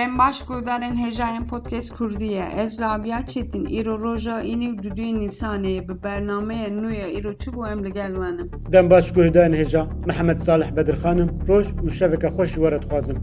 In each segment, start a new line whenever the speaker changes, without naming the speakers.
Dem baş gudarên hêjayên podcast Kurdiye ez Rabia Çetin îro roja du duyê Nîsanê bi bernameya nû ya îro çi bû em li gel wenim.
Dem baş guhdarên hêja Mihemed Salih Bedirxanim roj û şeveke we re dixwazim.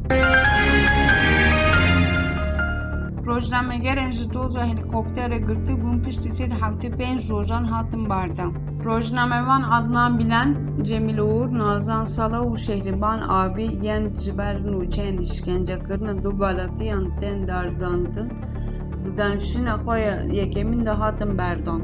Rojnamegerên ji doza helîkopterê girtî bûn piştî sêd heftê pênc rojan hatin bardan. Rojnamevan Adnan Bilen, Cemil Uğur, Nazan Sala û Şehriban Abi yên ji ber nûçeyên îşkencekirinê du balatiyan tên darzandin, di danişîna xwe ya yekemîn de hatin berdan.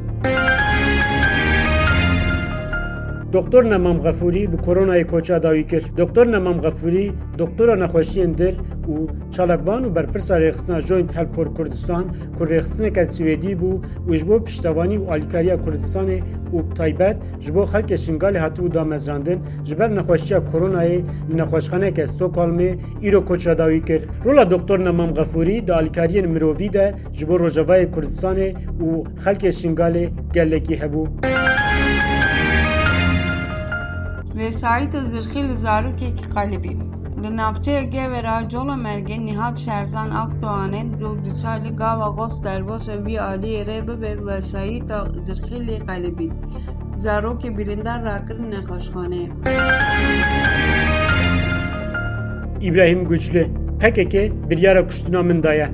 Doktor Nemam Gafurî bi koronayê koça dawî kir. Doktor Nemam Gafurî, doktora nexweşiyên dil û çalakvan û berpirsa rêxistina Joint Help for Kurdistan ku rêxistineke Swêdî bû û ji bo piştevanî û alîkariya Kurdistanê û taybet ji bo xelkê Şingalê hatibû damezrandin ji ber nexweşiya koronayê li nexweşxaneke Stockholmê îro koça dawî kir. Rola Doktor Nemam Gafurî di alîkariyên mirovî de ji bo Rojavayê Kurdistanê û xelkê Şingalê gelekî hebû.
Vesayet zırhı li zarokekî qelibî. Li Gevera Cola Mergê Nihat Şerzan Akdoğanê du salî gava xwest derbasê vî aliyê rê bibe vesayeta zirxî lê qelibî. Zarokê birîndar rakirin nexweşxaneyê.
İbrahim Güçlü PKK biryara kuştuna min daye.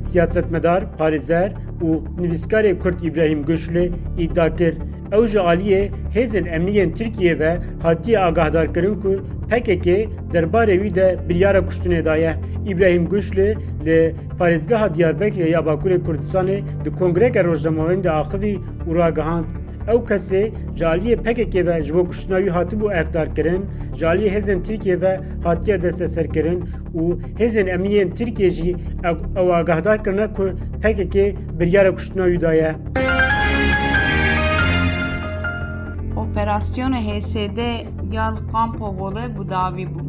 Siyasetmedar, parêzer û nivîskarê Kurd İbrahim Güçlü îdia kir ew ji aliyê hêzên emniyên Tirkiye ve hatiye agahdarkirin ku PKK derbarê wî de biryara kuştinê daye. İbrahim Güçlü li parêzgeha Diyarbekirê ya Bakurê Kurdistanê di kongreka rojnameyên de axivî û ragihand. Ew kesê ji aliyê PKK ve ji bo kuştina wî hatibû eqdarkirin, ji aliyê hêzên Tirkiye ve hatiye desteserkirin û hêzên emniyên Tirkiye jî ew agahdar kirine ku PKK biryara kuştina wî daye.
Operasyonu HSD ya li kampa Hole bu davî bû.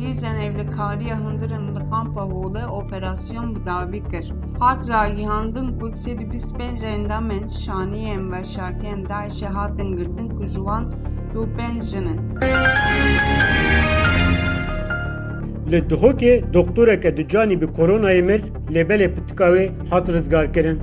Hêzên evlekariya hundirên li kampa Hole operasyon bu davî kir. Hat ragihandin ku sêd bîst pênc endamên şaniyên ve şartiyên Daişê hatin girtin ku ji wan du pênc jin in.
Li Duhokê doktoreke di canî bi koronayê mir lêbelê pitika wê hat rizgarkirin.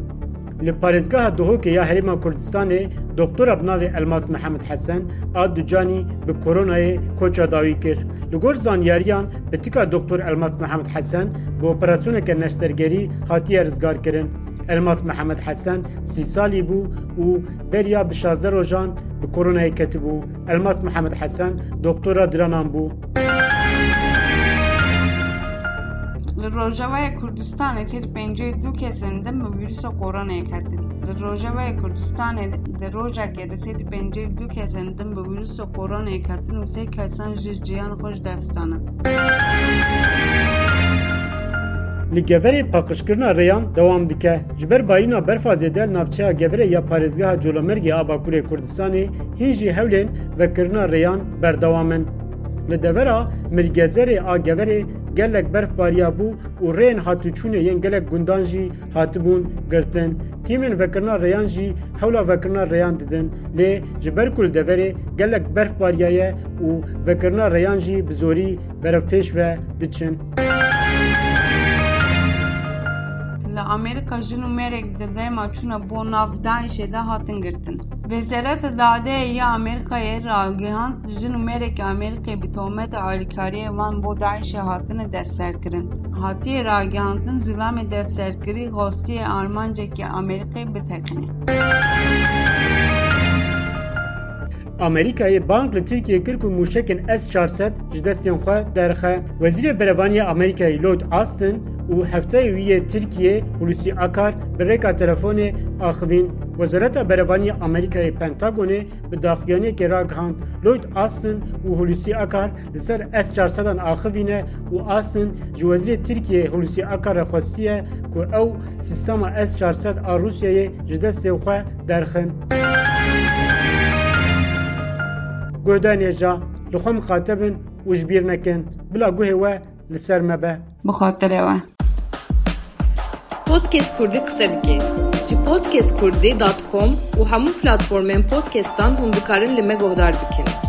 Li parêzgeha Duhokê ya Herêma Kurdistanê doktora bi navê Elmas Mihemed Hesen a du canî bi koronayê koça dawî kir. Li gor zanyariyan pitika doktor Elmas Mihemed Hesen bi operasyoneke neştergerî hatiye rizgarkirin. Elmas Mihemed Hesen sî salî bû û beriya bi şazde rojan bi koronayê ketibû. Elmas Mihemed Hesen doktora diranan bû.
Li Rojavaya Kurdistanê sêd pêncî du kesên din bi vîrusa koronayê ketin. Li Rojavaya Kurdistanê di rojekê de sêd pêncî du kesên din bi vîrusa koronayê ketin û sê kesan ji ciyan xwe ji dest danin.
Li geverê paqijkirina rêyan dike. Ji ber bayîna berfa zêde navçeya ya parêzgeha Colomergê a Bakurê Kurdistanê hîn jî hewlên vekirina rêyan berdewam in. Li devera milgezerê a geverê gelek berfbariya bû û rêyên hatûçûnê yên gelek gundan jî hatibûn girtin. Tîmên vekirina rêyan jî hewla vekirina rêyan didin lê ji ber ku li deverê gelek berfbariya ye û vekirina rêyan jî bi zorî berevpêş ve diçin.
Li Amerîka ji nûmerek di dema çûna bo nav Daişê de hatin girtin. Wezareta Dadeyê ya Amerîkayê ragihand ji nûmerek Amerîkayê bi tometa alîkariyê wan bo Daişê hatine destserkirin. Hatiye ragihandin zilamê destserkirî xwestiye armancekî Amerîkayê biteqîne.
Amerîkayê bank li Tirkiye kir ku mûşekên S-400 ji destên xwe derxe. Wezîrê Berevaniya Amerîkayê Lloyd Austin û hefteyê Tirkiye Hulusi Akar bi rêka telefonê axivîn. Wezareta Berevaniya Amerîkayê Pentagonê bi daxuyaniyekê ragihand Lloyd Austin û Hulusi Akar li ser S-400dan axivîne û Austin ji Wezîrê Tirkiye Hulusi Akar re xwestiye ku ew sîstema S-400 a Rûsyayê ji destê xwe derxin. Guhdanê ja li xwe mixatebin û ji bîr nekin. Bila guhê we li ser me be.
Bi xatirê we.
Podcast Kurdî qise dike. Ji podcastkurdî.com û hemû platformên podcastan hûn dikarin li me guhdar bikin.